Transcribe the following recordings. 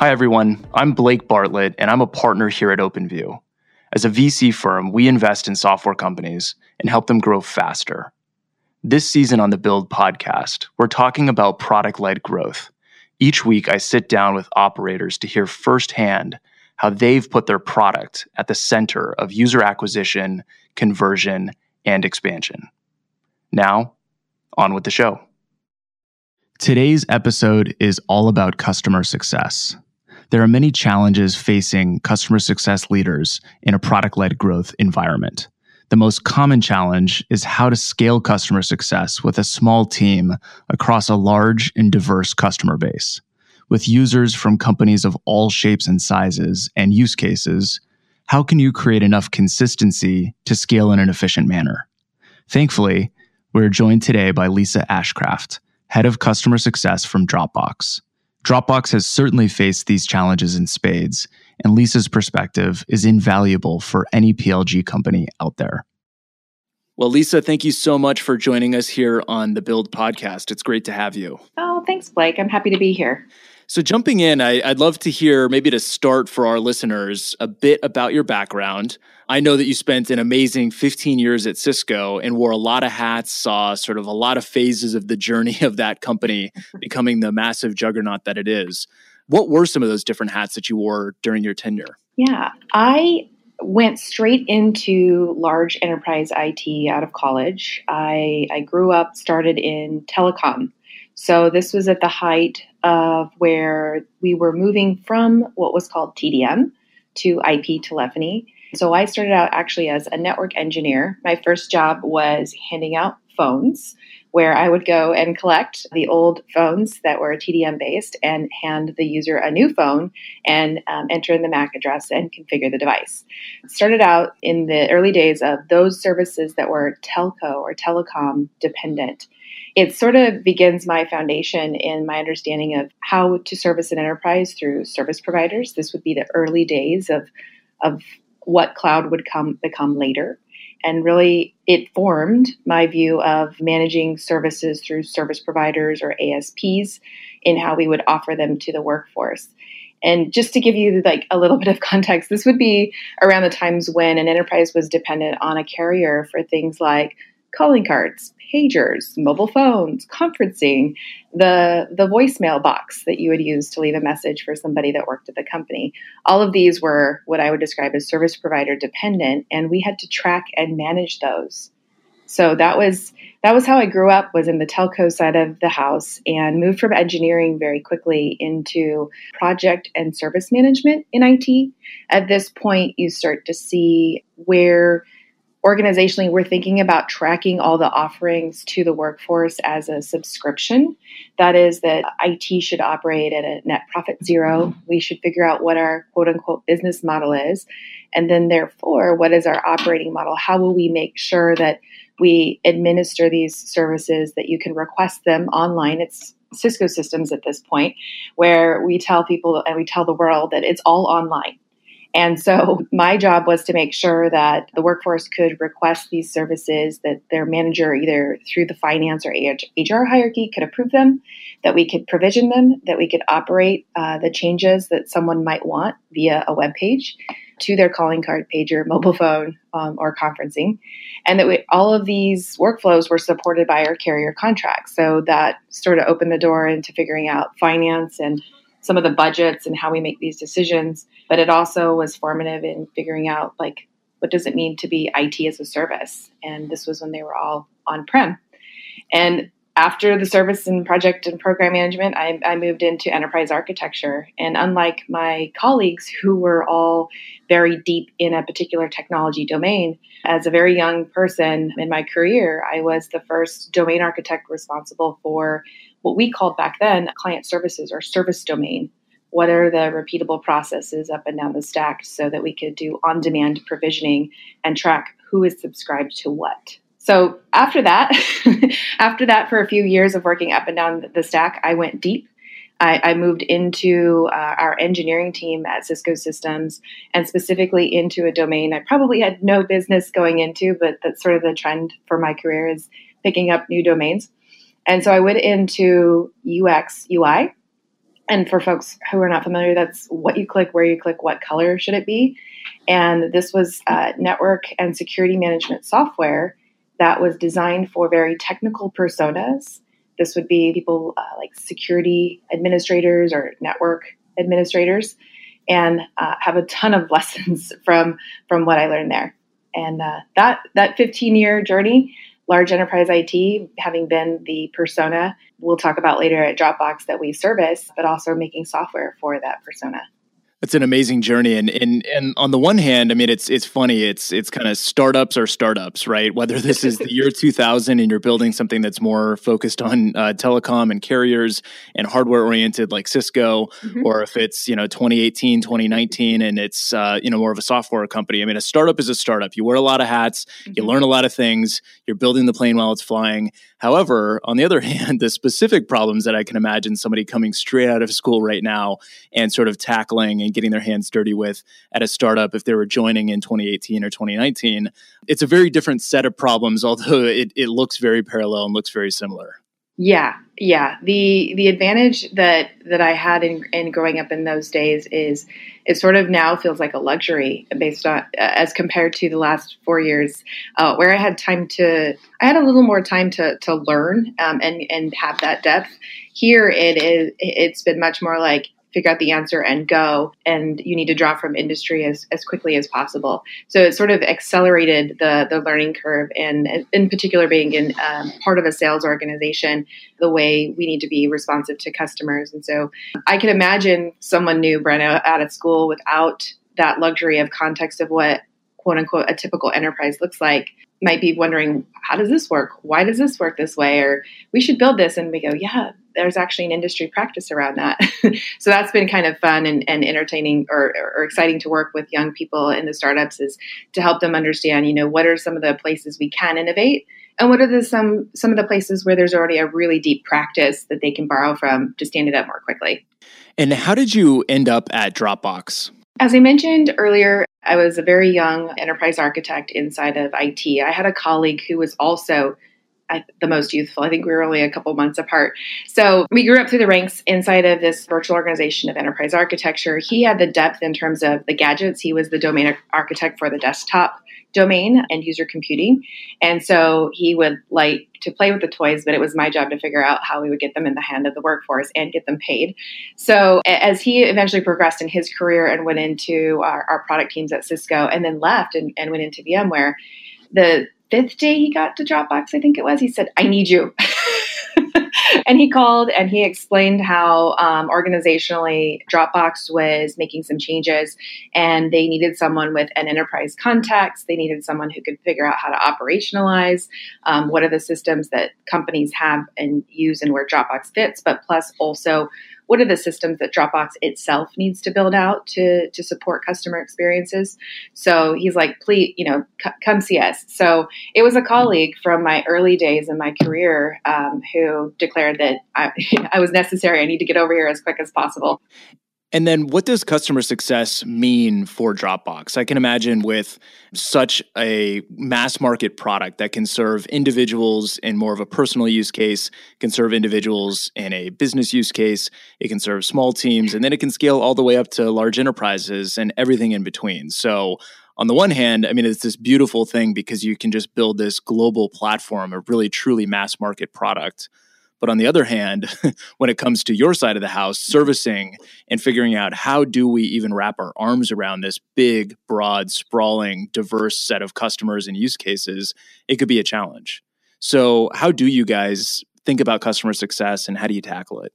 Hi, everyone. I'm Blake Bartlett, and I'm a partner here at OpenView. As a VC firm, we invest in software companies and help them grow faster. This season on the Build podcast, we're talking about product led growth. Each week, I sit down with operators to hear firsthand how they've put their product at the center of user acquisition, conversion, and expansion. Now, on with the show. Today's episode is all about customer success. There are many challenges facing customer success leaders in a product led growth environment. The most common challenge is how to scale customer success with a small team across a large and diverse customer base. With users from companies of all shapes and sizes and use cases, how can you create enough consistency to scale in an efficient manner? Thankfully, we're joined today by Lisa Ashcraft, Head of Customer Success from Dropbox. Dropbox has certainly faced these challenges in spades, and Lisa's perspective is invaluable for any PLG company out there. Well, Lisa, thank you so much for joining us here on the Build podcast. It's great to have you. Oh, thanks, Blake. I'm happy to be here. So, jumping in, I, would love to hear maybe to start for our listeners a bit about your background. I know that you spent an amazing 15 years at Cisco and wore a lot of hats, saw sort of a lot of phases of the journey of that company becoming the massive juggernaut that it is. What were some of those different hats that you wore during your tenure? Yeah, I went straight into large enterprise IT out of college. I, I grew up, started in telecom. So this was at the height of where we were moving from what was called TDM to IP telephony. So I started out actually as a network engineer. My first job was handing out phones where I would go and collect the old phones that were TDM based and hand the user a new phone and um, enter in the MAC address and configure the device. Started out in the early days of those services that were telco or telecom dependent it sort of begins my foundation in my understanding of how to service an enterprise through service providers. This would be the early days of of what cloud would come become later. And really, it formed my view of managing services through service providers or ASPs in how we would offer them to the workforce. And just to give you like a little bit of context, this would be around the times when an enterprise was dependent on a carrier for things like calling cards, pagers, mobile phones, conferencing, the the voicemail box that you would use to leave a message for somebody that worked at the company. All of these were what I would describe as service provider dependent and we had to track and manage those. So that was that was how I grew up was in the telco side of the house and moved from engineering very quickly into project and service management in IT. At this point you start to see where organizationally, we're thinking about tracking all the offerings to the workforce as a subscription. That is, that IT should operate at a net profit zero. We should figure out what our quote unquote business model is. And then, therefore, what is our operating model? How will we make sure that we administer these services, that you can request them online? It's Cisco systems at this point, where we tell people and we tell the world that it's all online and so my job was to make sure that the workforce could request these services, that their manager, either through the finance or HR hierarchy, could approve them, that we could provision them, that we could operate uh, the changes that someone might want via a web page to their calling card, pager, mobile phone, um, or conferencing. And that we, all of these workflows were supported by our carrier contracts. So that sort of opened the door into figuring out finance and some of the budgets and how we make these decisions. But it also was formative in figuring out like what does it mean to be IT as a service? And this was when they were all on prem. And after the service and project and program management, I, I, moved into enterprise architecture. And unlike my colleagues who were all very deep in a particular technology domain, as a very young person in my career, I was the first domain architect responsible for what we called back then client services or service domain. What are the repeatable processes up and down the stack so that we could do on demand provisioning and track who is subscribed to what? So after that, after that, for a few years of working up and down the stack, I went deep. I, I moved into uh, our engineering team at Cisco Systems and specifically into a domain I probably had no business going into, but that's sort of the trend for my career is picking up new domains. And so I went into UX, UI, And for folks who are not familiar, that's what you click, where you click, what color should it be. And this was uh, network and security management software that was designed for very technical personas. This would be people uh, like security administrators or network administrators, and uh, have a ton of lessons from from what I learned there. And uh, that that 15 year journey, large enterprise IT, having been the persona we'll talk about later at Dropbox that we service, but also making software for that persona. It's an amazing journey, and and and on the one hand, I mean, it's it's funny. It's it's kind of startups are startups, right? Whether this is the year 2000 and you're building something that's more focused on uh, telecom and carriers and hardware oriented like Cisco, mm-hmm. or if it's you know 2018, 2019, and it's uh, you know more of a software company. I mean, a startup is a startup. You wear a lot of hats, mm-hmm. you learn a lot of things. You're building the plane while it's flying. However, on the other hand, the specific problems that I can imagine somebody coming straight out of school right now and sort of tackling and getting their hands dirty with at a startup if they were joining in 2018 or 2019, it's a very different set of problems, although it, it looks very parallel and looks very similar. Yeah, yeah. The the advantage that that I had in in growing up in those days is it sort of now feels like a luxury based on as compared to the last four years uh, where I had time to I had a little more time to to learn um, and and have that depth. Here it is. It's been much more like figure out the answer and go and you need to draw from industry as, as quickly as possible. So it sort of accelerated the the learning curve and in particular being in um, part of a sales organization the way we need to be responsive to customers. And so i can imagine someone new Brenna out of school without that luxury of context of what quote unquote a typical enterprise looks like might be wondering how does this work? Why does this work this way? Or we should build this. And we go yeah there's actually an industry practice around that. So that's been kind of fun and, and entertaining or, or, exciting to work with young people in the startups is to help them understand you know what are some of the places we can innovate and what are the some some of the places where there's already a really deep practice that they can borrow from to stand it up more quickly. And how did you end up at dropbox? As I mentioned earlier, I was a very young enterprise architect inside of IT. I had a colleague who was also the most youthful. I think we were only a couple months apart. So we grew up through the ranks inside of this virtual organization of enterprise architecture. He had the depth in terms of the gadgets. He was the domain architect for the desktop domain and user computing. And so he would like to play with the toys, but it was my job to figure out how we would get them in the hand of the workforce and get them paid. So as he eventually progressed in his career and went into our, our product teams at Cisco and then left and, and went into VMware, the fifth day he got to Dropbox, I think it was, he said, I need you. and he called and he explained how um, organizationally Dropbox was making some changes and they needed someone with an enterprise context. They needed someone who could figure out how to operationalize um, what are the systems that companies have and use and where Dropbox fits, but plus also what are the systems that Dropbox itself needs to build out to to support customer experiences. So he's like, please, you know, c- come see us. So it was a colleague from my early days in my career um, who declared that I, I was necessary. I need to get over here as quick as possible. And then what does customer success mean for Dropbox? I can imagine with such a mass market product that can serve individuals in more of a personal use case, can serve individuals in a business use case, it can serve small teams, and then it can scale all the way up to large enterprises and everything in between. So on the one hand, I mean, it's this beautiful thing because you can just build this global platform, a really truly mass market product. But on the other hand, when it comes to your side of the house, servicing and figuring out how do we even wrap our arms around this big, broad, sprawling, diverse set of customers and use cases, it could be a challenge. So, how do you guys think about customer success and how do you tackle it?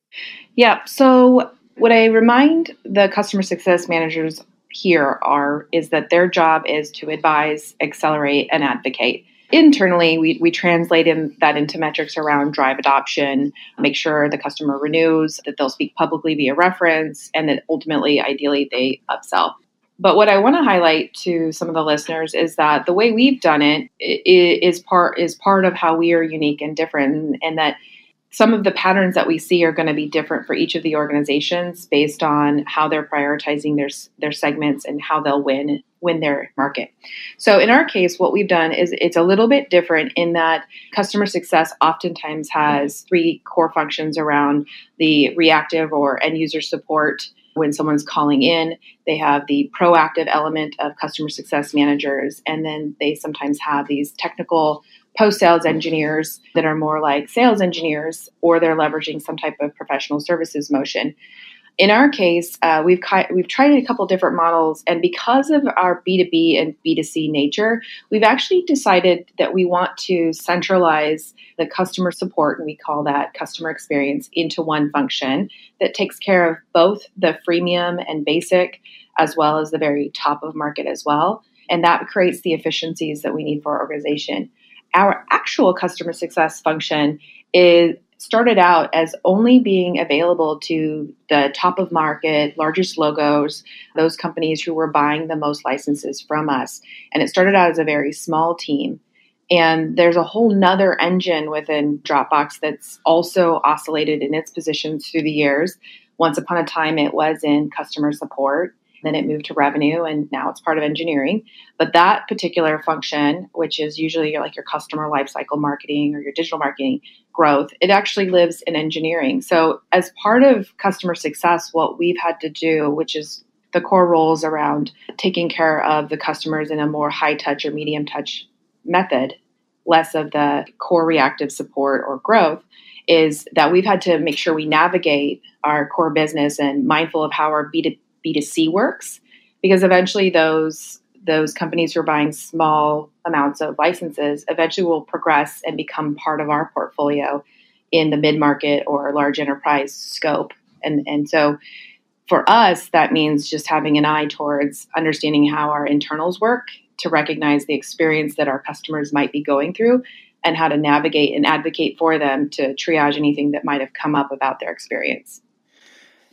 Yeah. So, what I remind the customer success managers here are is that their job is to advise, accelerate, and advocate internally we, we translate in, that into metrics around drive adoption make sure the customer renews that they'll speak publicly via reference and that ultimately ideally they upsell. But what i want to highlight to some of the listeners is that the way we've done it is part is part of how we are unique and different and that some of the patterns that we see are going to be different for each of the organizations based on how they're prioritizing their their segments and how they'll win win their market. So in our case, what we've done is it's a little bit different in that customer success oftentimes has three core functions around the reactive or end user support when someone's calling in. They have the proactive element of customer success managers, and then they sometimes have these technical post sales engineers that are more like sales engineers, or they're leveraging some type of professional services motion. In our case, uh, we've we've tried a couple different models, and because of our B two B and B two C nature, we've actually decided that we want to centralize the customer support, and we call that customer experience, into one function that takes care of both the freemium and basic, as well as the very top of market as well, and that creates the efficiencies that we need for our organization. Our actual customer success function is started out as only being available to the top of market, largest logos, those companies who were buying the most licenses from us. And it started out as a very small team. And there's a whole nother engine within Dropbox that's also oscillated in its positions through the years. Once upon a time, it was in customer support. Then it moved to revenue, and now it's part of engineering. But that particular function, which is usually like your customer lifecycle marketing or your digital marketing growth, it actually lives in engineering. So, as part of customer success, what we've had to do, which is the core roles around taking care of the customers in a more high touch or medium touch method, less of the core reactive support or growth, is that we've had to make sure we navigate our core business and mindful of how our B2 B2C works because eventually those those companies who are buying small amounts of licenses eventually will progress and become part of our portfolio in the mid-market or large enterprise scope. And and so for us that means just having an eye towards understanding how our internals work to recognize the experience that our customers might be going through and how to navigate and advocate for them to triage anything that might have come up about their experience.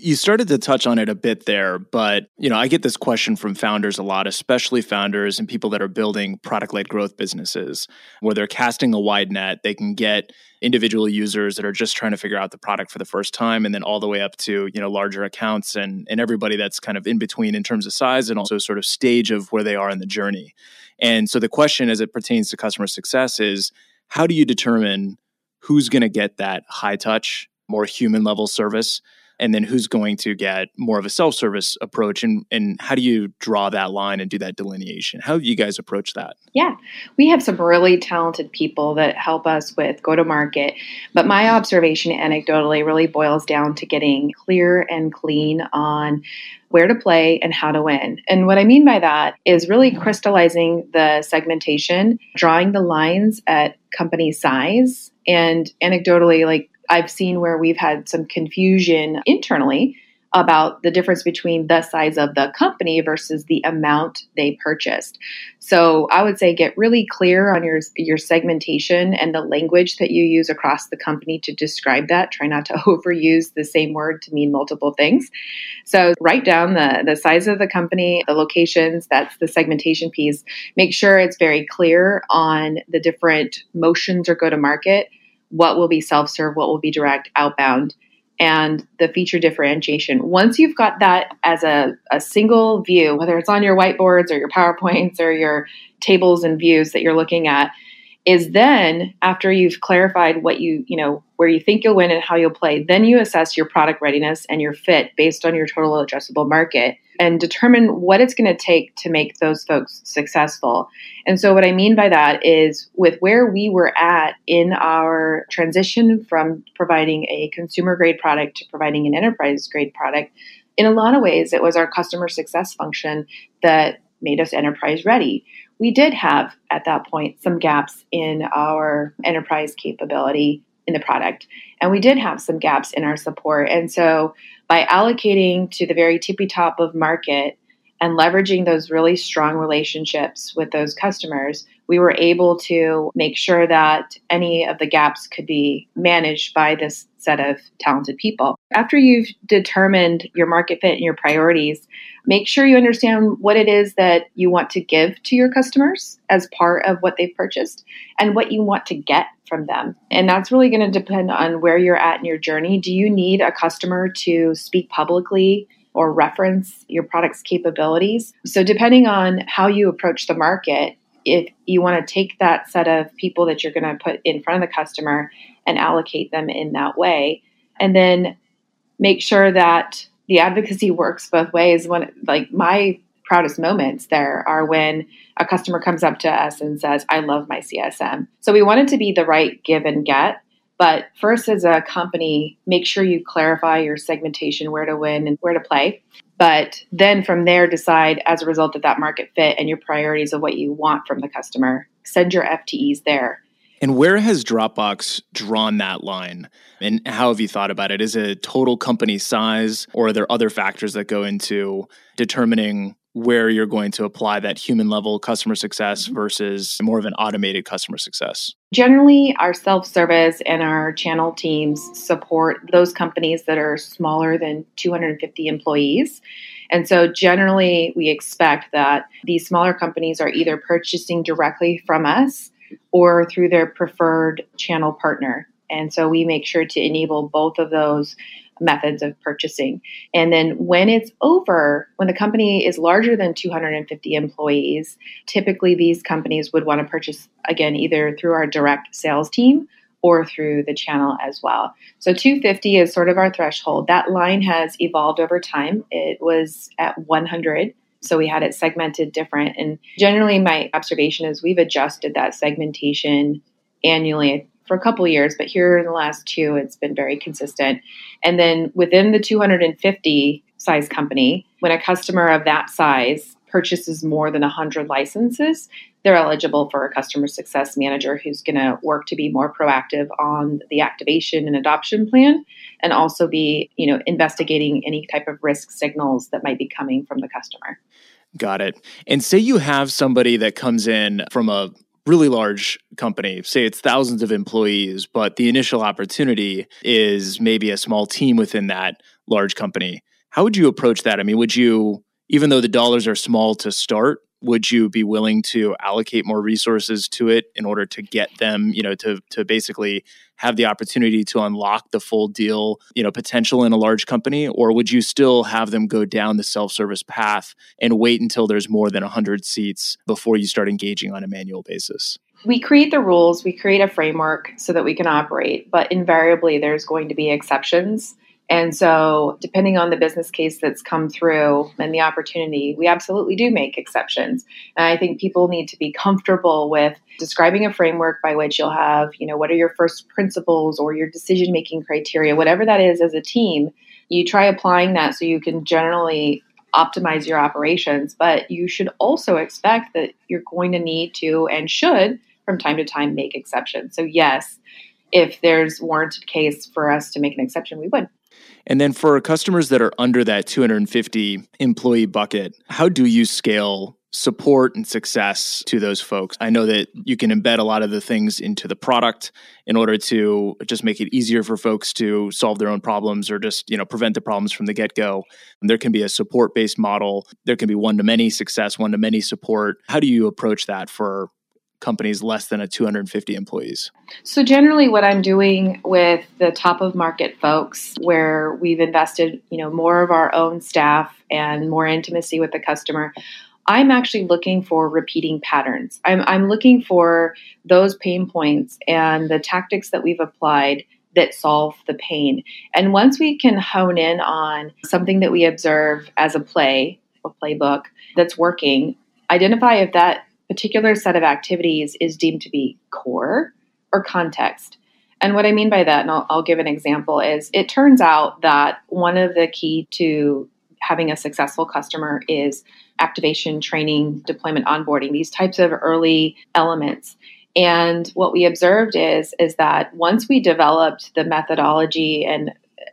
You started to touch on it a bit there, but you know, I get this question from founders a lot, especially founders and people that are building product-led growth businesses where they're casting a wide net. They can get individual users that are just trying to figure out the product for the first time and then all the way up to, you know, larger accounts and and everybody that's kind of in between in terms of size and also sort of stage of where they are in the journey. And so the question as it pertains to customer success is how do you determine who's going to get that high touch, more human level service? And then who's going to get more of a self-service approach and and how do you draw that line and do that delineation? How do you guys approach that? Yeah. We have some really talented people that help us with go to market but my observation anecdotally really boils down to getting clear and clean on where to play and how to win. And what I mean by that is really crystallizing the segmentation, drawing the lines at company size, and anecdotally, like I've seen where we've had some confusion internally about the difference between the size of the company versus the amount they purchased. So I would say get really clear on your your segmentation and the language that you use across the company to describe that. Try not to overuse the same word to mean multiple things. So write down the the size of the company, the locations, that's the segmentation piece. Make sure it's very clear on the different motions or go to market what will be self serve, what will be direct, outbound, and the feature differentiation. Once you've got that as a, a single view, whether it's on your whiteboards or your PowerPoints or your tables and views that you're looking at, is then after you've clarified what you, you know, where you think you'll win and how you'll play, then you assess your product readiness and your fit based on your total addressable market and determine what it's going to take to make those folks successful. And so, what I mean by that is with where we were at in our transition from providing a consumer grade product to providing an enterprise grade product, in a lot of ways, it was our customer success function that made us enterprise ready. We did have at that point some gaps in our enterprise capability in the product. And we did have some gaps in our support. And so by allocating to the very tippy top of market and leveraging those really strong relationships with those customers, we were able to make sure that any of the gaps could be managed by this set of talented people. After you've determined your market fit and your priorities, make sure you understand what it is that you want to give to your customers as part of what they've purchased and what you want to get from them. And that's really going to depend on where you're at in your journey. Do you need a customer to speak publicly? Or reference your product's capabilities. So, depending on how you approach the market, if you want to take that set of people that you're going to put in front of the customer and allocate them in that way, and then make sure that the advocacy works both ways. When, like, my proudest moments there are when a customer comes up to us and says, I love my CSM. So we want it to be the right give and get. But first, as a company, make sure you clarify your segmentation, where to win and where to play. But then from there, decide as a result of that market fit and your priorities of what you want from the customer. Send your FTEs there. And where has Dropbox drawn that line? And how have you thought about it? Is it total company size, or are there other factors that go into determining where you're going to apply that human level customer success mm-hmm. versus more of an automated customer success? Generally, our self service and our channel teams support those companies that are smaller than 250 employees. And so, generally, we expect that these smaller companies are either purchasing directly from us or through their preferred channel partner. And so, we make sure to enable both of those methods of purchasing. And then when it's over, when the company is larger than 250 employees, typically these companies would want to purchase again either through our direct sales team or through the channel as well. So 250 is sort of our threshold. That line has evolved over time. It was at 100 so we had it segmented different. And generally, my observation is we've adjusted that segmentation annually for a couple years, but here in the last two, it's been very consistent. And then within the 250 size company, when a customer of that size purchases more than 100 licenses, they're eligible for a customer success manager who's going to work to be more proactive on the activation and adoption plan and also be, you know, investigating any type of risk signals that might be coming from the customer. Got it. And say you have somebody that comes in from a really large company, say it's thousands of employees, but the initial opportunity is maybe a small team within that large company. How would you approach that? I mean, would you, even though the dollars are small to start, would you be willing to allocate more resources to it in order to get them you know to to basically have the opportunity to unlock the full deal you know potential in a large company? Or would you still have them go down the self-service path and wait until there's more than 100 seats before you start engaging on a manual basis? We create the rules we create a framework so that we can operate but invariably there's going to be exceptions and so, depending on the business case that's come through and the opportunity, we absolutely do make exceptions. And I think people need to be comfortable with describing a framework by which you'll have, you know, what are your first principles or your decision making criteria, whatever that is as a team. You try applying that so you can generally optimize your operations, but you should also expect that you're going to need to and should from time to time make exceptions. So, yes, if there's warranted case for us to make an exception, we would. And then for customers that are under that 250 employee bucket, how do you scale support and success to those folks? I know that you can embed a lot of the things into the product in order to just make it easier for folks to solve their own problems or just, you know, prevent the problems from the get-go. And there can be a support-based model, there can be one-to-many success, one-to-many support. How do you approach that for companies less than a 250 employees? So generally what I'm doing with the top of market folks where we've invested, you know, more of our own staff and more intimacy with the customer, I'm actually looking for repeating patterns. I'm, I'm looking for those pain points and the tactics that we've applied that solve the pain. And once we can hone in on something that we observe as a play a playbook that's working, identify if that particular set of activities is deemed to be core or context. And what I mean by that, and I'll, I'll, give an example, is it turns out that one of the key to having a successful customer is activation, training, deployment, onboarding, these types of early elements. And what we observed is, is that once we developed the methodology and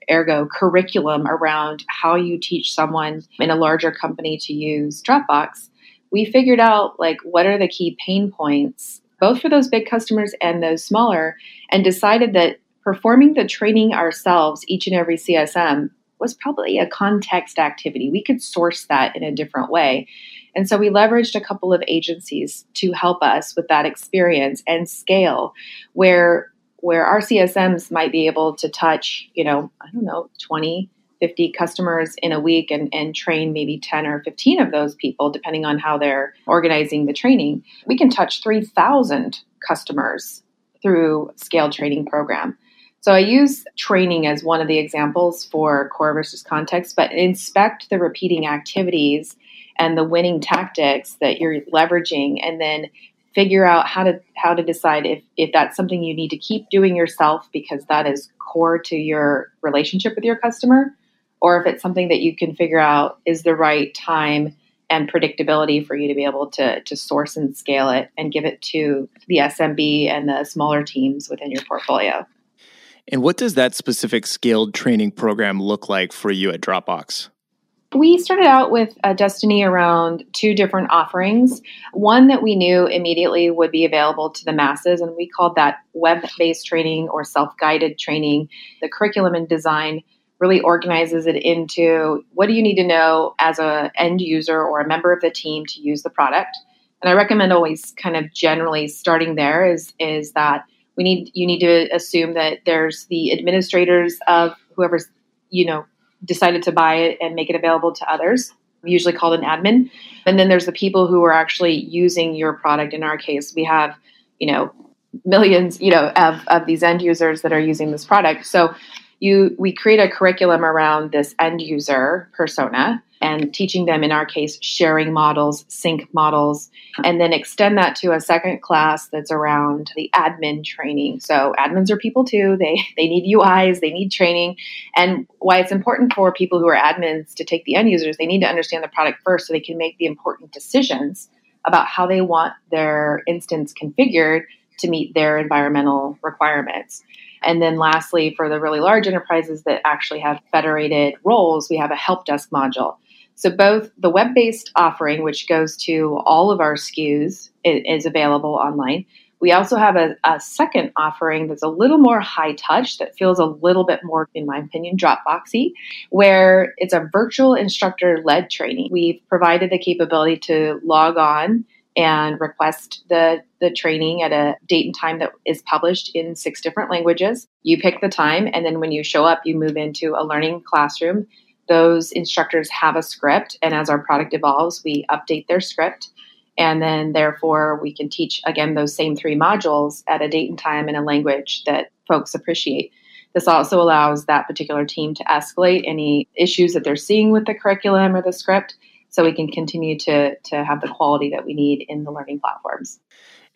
ergo curriculum around how you teach someone in a larger company to use Dropbox, we figured out like what are the key pain points both for those big customers and those smaller and decided that performing the training ourselves each and every CSM was probably a context activity. We could source that in a different way. And so we leveraged a couple of agencies to help us with that experience and scale where where our CSMs might be able to touch, you know, I don't know, 20, 50 customers in a week and, and train maybe 10 or 15 of those people, depending on how they're organizing the training. We can touch 3,000 customers through scaled training program. So I use training as one of the examples for core versus context, but inspect the repeating activities and the winning tactics that you're leveraging and then figure out how to how to decide if if that's something you need to keep doing yourself because that is core to your relationship with your customer or if it's something that you can figure out is the right time and predictability for you to be able to, to source and scale it and give it to the SMB and the smaller teams within your portfolio. And what does that specific scaled training program look like for you at Dropbox? We started out with a Destiny around two different offerings. One that we knew immediately would be available to the masses, and we called that web based training or self guided training. The curriculum and design really organizes it into what do you need to know as a end user or a member of the team to use the product. And i recommend always kind of generally starting there is is that we need you need to assume that there's the administrators of whoever's you know decided to buy it and make it available to others. Usually called an admin. And then there's the people who are actually using your product in our case. We have you know millions you know of, of these end users that are using this product. So you we create a curriculum around this end user persona and teaching them in our case sharing models sync models and then extend that to a second class that's around the admin training. So admins are people too. They they need uis they need training. And why it's important for people who are admins to take the end users they need to understand the product first so they can make the important decisions about how they want their instance configured to meet their environmental requirements and then lastly, for the really large enterprises that actually have federated roles, we have a help desk module. So both the web-based offering, which goes to all of our SKUs, is available online. We also have a, a, second offering that's a little more high touch, that feels a little bit more, in my opinion, Dropboxy, where it's a virtual instructor led training. We've provided the capability to log on and request the, the training at a date and time that is published in six different languages. You pick the time, and then when you show up, you move into a learning classroom. Those instructors have a script, and as our product evolves, we update their script. And then, therefore, we can teach again those same three modules at a date and time in a language that folks appreciate. This also allows that particular team to escalate any issues that they're seeing with the curriculum or the script so we can continue to to have the quality that we need in the learning platforms.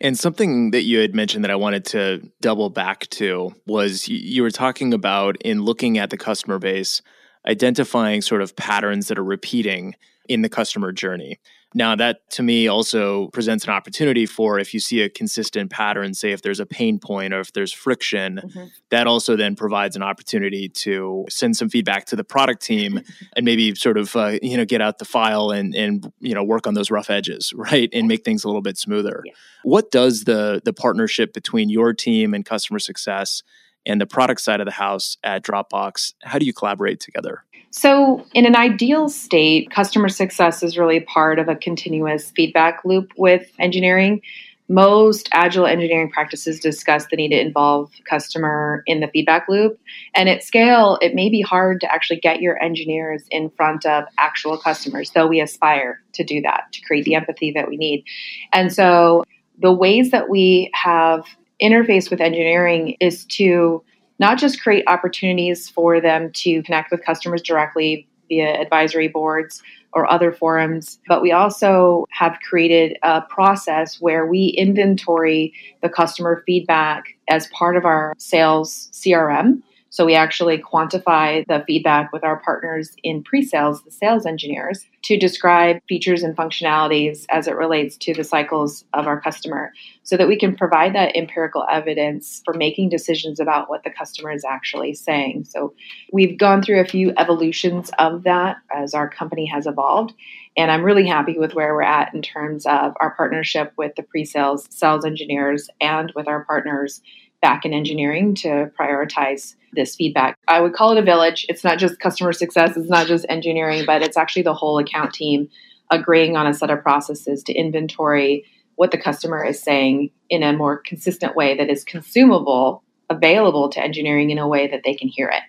And something that you had mentioned that I wanted to double back to was you were talking about in looking at the customer base, identifying sort of patterns that are repeating in the customer journey. Now, that to me also presents an opportunity for if you see a consistent pattern, say if there's a pain point or if there's friction, mm-hmm. that also then provides an opportunity to send some feedback to the product team and maybe sort of uh, you know get out the file and and you know work on those rough edges, right, and make things a little bit smoother. Yeah. What does the the partnership between your team and customer success and the product side of the house at Dropbox, how do you collaborate together? So, in an ideal state, customer success is really part of a continuous feedback loop with engineering. Most agile engineering practices discuss the need to involve customer in the feedback loop. And at scale, it may be hard to actually get your engineers in front of actual customers, though we aspire to do that, to create the empathy that we need. And so, the ways that we have interfaced with engineering is to not just create opportunities for them to connect with customers directly via advisory boards or other forums, but we also have created a process where we inventory the customer feedback as part of our sales CRM So we actually quantify the feedback with our partners in pre sales, the sales engineers, to describe features and functionalities as it relates to the cycles of our customer so that we can provide that empirical evidence for making decisions about what the customer is actually saying. So we've gone through a few evolutions of that as our company has evolved. And I'm really happy with where we're at in terms of our partnership with the pre sales sales engineers and with our partners back in engineering to prioritize this feedback. I would call it a village. It's not just customer success, it's not just engineering, but it's actually the whole account team agreeing on a set of processes to inventory what the customer is saying in a more consistent way that is consumable, available to engineering in a way that they can hear it.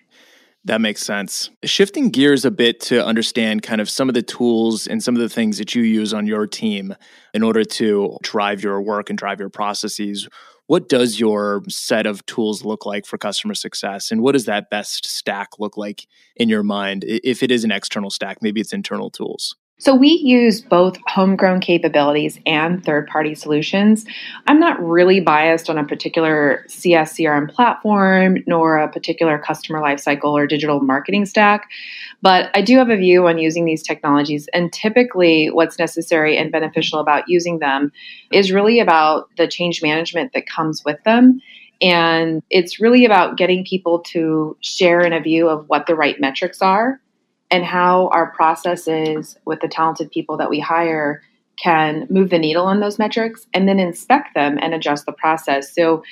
That makes sense. Shifting gears a bit to understand kind of some of the tools and some of the things that you use on your team in order to drive your work and drive your processes. What does your set of tools look like for customer success? And what does that best stack look like in your mind? If it is an external stack, maybe it's internal tools. So we use both homegrown capabilities and third party solutions. I'm not really biased on a particular CS CRM platform nor a particular customer lifecycle or digital marketing stack, but I do have a view on using these technologies. And typically, what's necessary and beneficial about using them is really about the change management that comes with them. And it's really about getting people to share in a view of what the right metrics are and how our processes with the talented people that we hire can move the needle on those metrics and then inspect them and adjust the process. So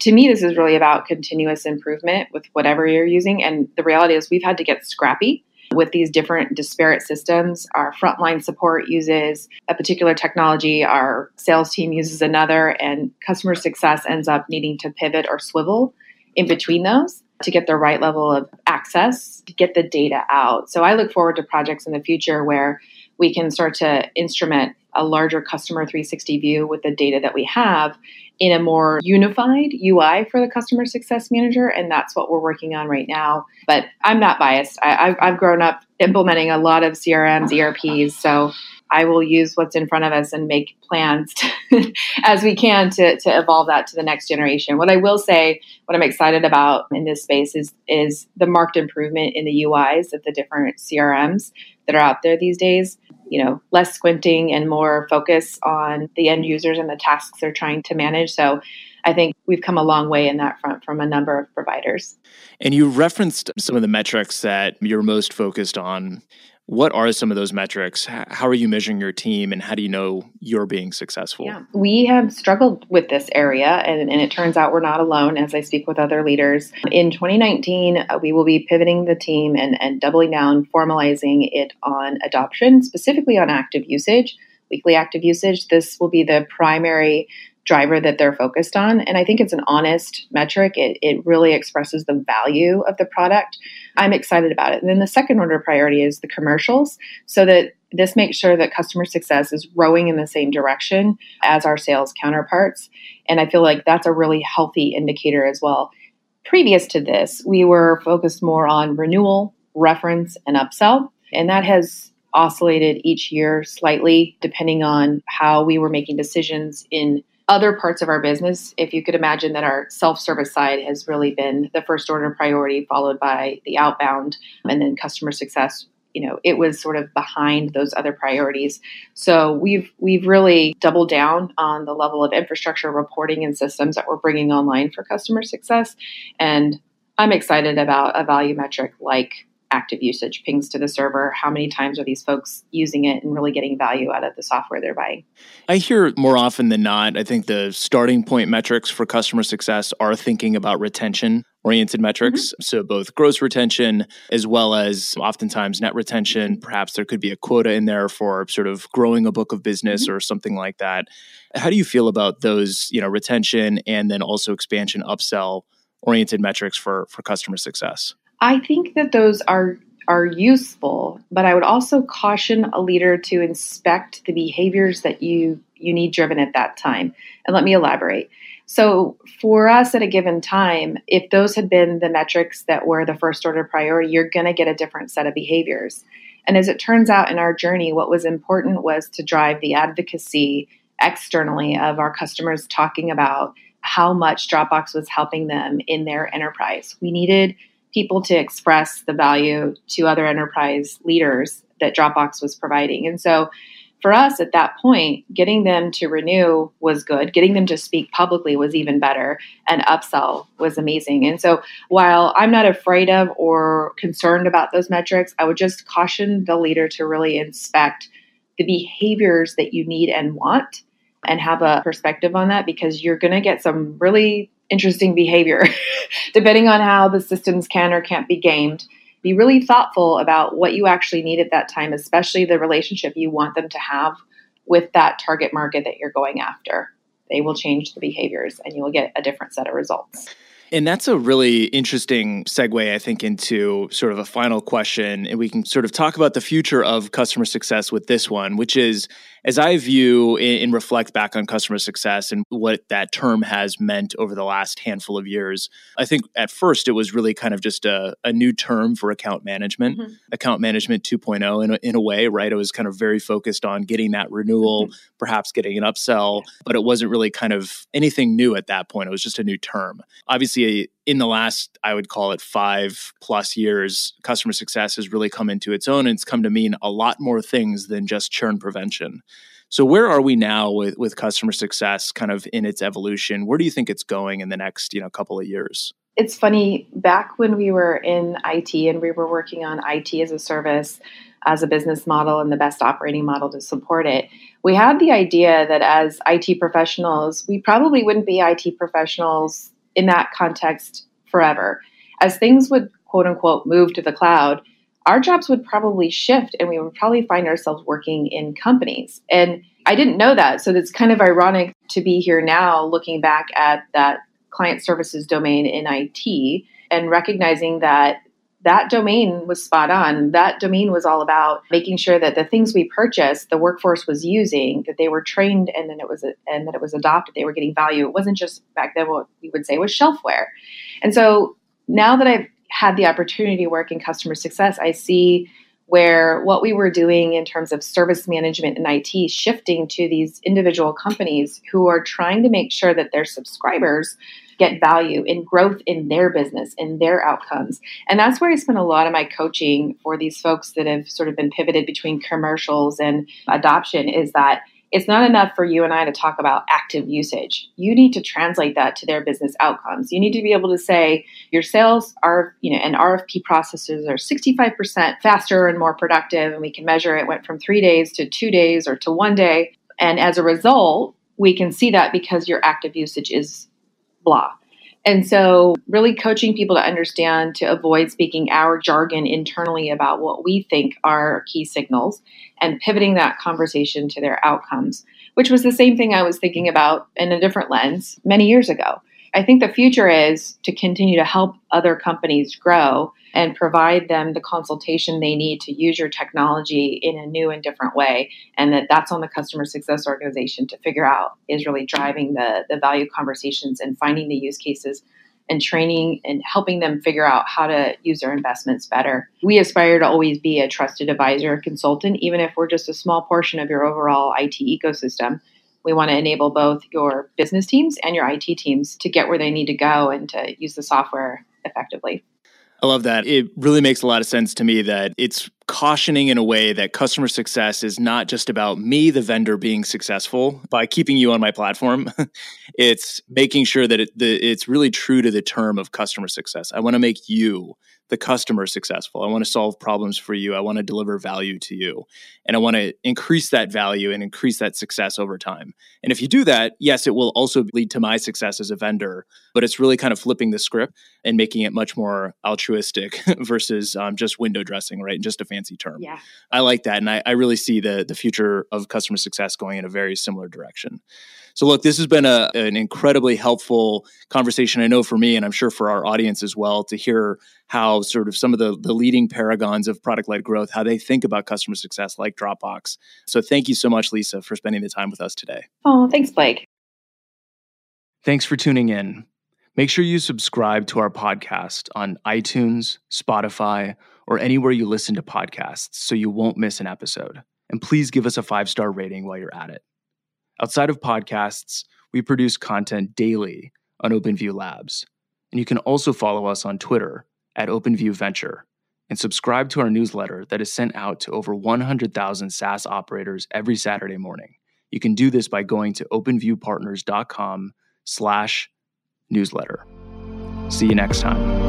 to me, this is really about continuous improvement with whatever you're using. And the reality is, we've had to get scrappy with these different disparate systems. Our frontline support uses a particular technology, our sales team uses another, and customer success ends up needing to pivot or swivel in between those to get the right level of access to get the data out. So I look forward to projects in the future where we can start to instrument a larger customer 360 view with the data that we have in a more unified UI for the customer success manager. And that's what we're working on right now. But I'm not biased. I, have grown up implementing a lot of CRMs, ERPs. So I will use what's in front of us and make plans to, as we can to, to evolve that to the next generation. What I will say, what I'm excited about in this space is is the marked improvement in the UIs of the different CRMs that are out there these days. You know, less squinting and more focus on the end users and the tasks they're trying to manage. So I think we've come a long way in that front from a number of providers. And you referenced some of the metrics that you're most focused on. What are some of those metrics? How are you measuring your team and how do you know you're being successful? Yeah, we have struggled with this area and, and it turns out we're not alone as I speak with other leaders. In 2019, uh, we will be pivoting the team and, and doubling down, formalizing it on adoption, specifically on active usage weekly active usage. This will be the primary driver that they're focused on. And I think it's an honest metric. It, it really expresses the value of the product. I'm excited about it. And then the second order priority is the commercials so that this makes sure that customer success is rowing in the same direction as our sales counterparts. And I feel like that's a really healthy indicator as well. Previous to this, we were focused more on renewal, reference, and upsell. And that has oscillated each year slightly depending on how we were making decisions in other parts of our business, if you could imagine that our self service side has really been the first order priority, followed by the outbound and then customer success. You know, it was sort of behind those other priorities. So we've we've really doubled down on the level of infrastructure reporting and systems that we're bringing online for customer success. And I'm excited about a value metric like active usage pings to the server. How many times are these folks using it and really getting value out of the software they're buying? I hear more often than not. I think the starting point metrics for customer success are thinking about retention oriented metrics. Mm-hmm. so both gross retention as well as oftentimes net retention. Perhaps there could be a quota in there for sort of growing a book of business mm-hmm. or something like that. How do you feel about those you know retention and then also expansion upsell oriented metrics for for customer success I think that those are are useful, but I would also caution a leader to inspect the behaviors that you you need driven at that time. And let me elaborate. So, for us at a given time, if those had been the metrics that were the first order priority, you're going to get a different set of behaviors. And as it turns out in our journey, what was important was to drive the advocacy externally of our customers talking about how much Dropbox was helping them in their enterprise. We needed people to express the value to other enterprise leaders that Dropbox was providing. And so for us at that point, getting them to renew was good. Getting them to speak publicly was even better. And upsell was amazing. And so while I'm not afraid of or concerned about those metrics, I would just caution the leader to really inspect the behaviors that you need and want and have a perspective on that because you're going to get some really interesting behavior depending on how the systems can or can't be gamed be really thoughtful about what you actually need at that time, especially the relationship you want them to have with that target market that you're going after. They will change the behaviors and you will get a different set of results. And that's a really interesting segue, I think, into sort of a final question. And we can sort of talk about the future of customer success with this one, which is as I view and reflect back on customer success and what that term has meant over the last handful of years, I think at first it was really kind of just a, a new term for account management, mm-hmm. account management 2.0 in a, in a way, right? It was kind of very focused on getting that renewal, mm-hmm. perhaps getting an upsell, but it wasn't really kind of anything new at that point. It was just a new term. Obviously, in the last, I would call it five plus years, customer success has really come into its own and it's come to mean a lot more things than just churn prevention. So where are we now with, with customer success kind of in its evolution? Where do you think it's going in the next, you know, couple of years? It's funny, back when we were in IT and we were working on IT as a service, as a business model and the best operating model to support it. We had the idea that as IT professionals, we probably wouldn't be IT professionals in that context forever. As things would quote unquote move to the cloud, our jobs would probably shift and we would probably find ourselves working in companies. And I didn't know that. So it's kind of ironic to be here now looking back at that client services domain in IT and recognizing that that domain was spot on. That domain was all about making sure that the things we purchased, the workforce was using, that they were trained and then it was and that it was adopted. They were getting value. It wasn't just back then what we would say was shelfware. And so now that I've had the opportunity to work in customer success, I see where what we were doing in terms of service management and IT shifting to these individual companies who are trying to make sure that their subscribers get value in growth in their business, in their outcomes. And that's where I spend a lot of my coaching for these folks that have sort of been pivoted between commercials and adoption is that it's not enough for you and I to talk about active usage. You need to translate that to their business outcomes. You need to be able to say your sales are, you know, and RFP processes are 65% faster and more productive, and we can measure it went from three days to two days or to one day. And as a result, we can see that because your active usage is blah. And so, really coaching people to understand to avoid speaking our jargon internally about what we think are key signals and pivoting that conversation to their outcomes, which was the same thing I was thinking about in a different lens many years ago. I think the future is to continue to help other companies grow and provide them the consultation they need to use your technology in a new and different way and that that's on the customer success organization to figure out is really driving the, the value conversations and finding the use cases and training and helping them figure out how to use their investments better. We aspire to always be a trusted advisor consultant, even if we're just a small portion of your overall IT ecosystem. We want to enable both your business teams and your IT teams to get where they need to go and to use the software effectively. I love that. It really makes a lot of sense to me that it's cautioning in a way that customer success is not just about me, the vendor, being successful by keeping you on my platform. it's making sure that it, the, it's really true to the term of customer success. I want to make you the customer successful. I want to solve problems for you. I want to deliver value to you. And I want to increase that value and increase that success over time. And if you do that, yes, it will also lead to my success as a vendor, but it's really kind of flipping the script and making it much more altruistic versus um, just window dressing, right? And just a fancy term. Yeah. I like that. And I, I really see the, the future of customer success going in a very similar direction. So, look, this has been a, an incredibly helpful conversation, I know for me, and I'm sure for our audience as well, to hear how sort of some of the, the leading paragons of product led growth, how they think about customer success like Dropbox. So, thank you so much, Lisa, for spending the time with us today. Oh, thanks, Blake. Thanks for tuning in. Make sure you subscribe to our podcast on iTunes, Spotify, or anywhere you listen to podcasts so you won't miss an episode. And please give us a five star rating while you're at it. Outside of podcasts, we produce content daily on OpenView Labs. And you can also follow us on Twitter at OpenView Venture and subscribe to our newsletter that is sent out to over 100,000 SaaS operators every Saturday morning. You can do this by going to openviewpartners.com slash newsletter. See you next time.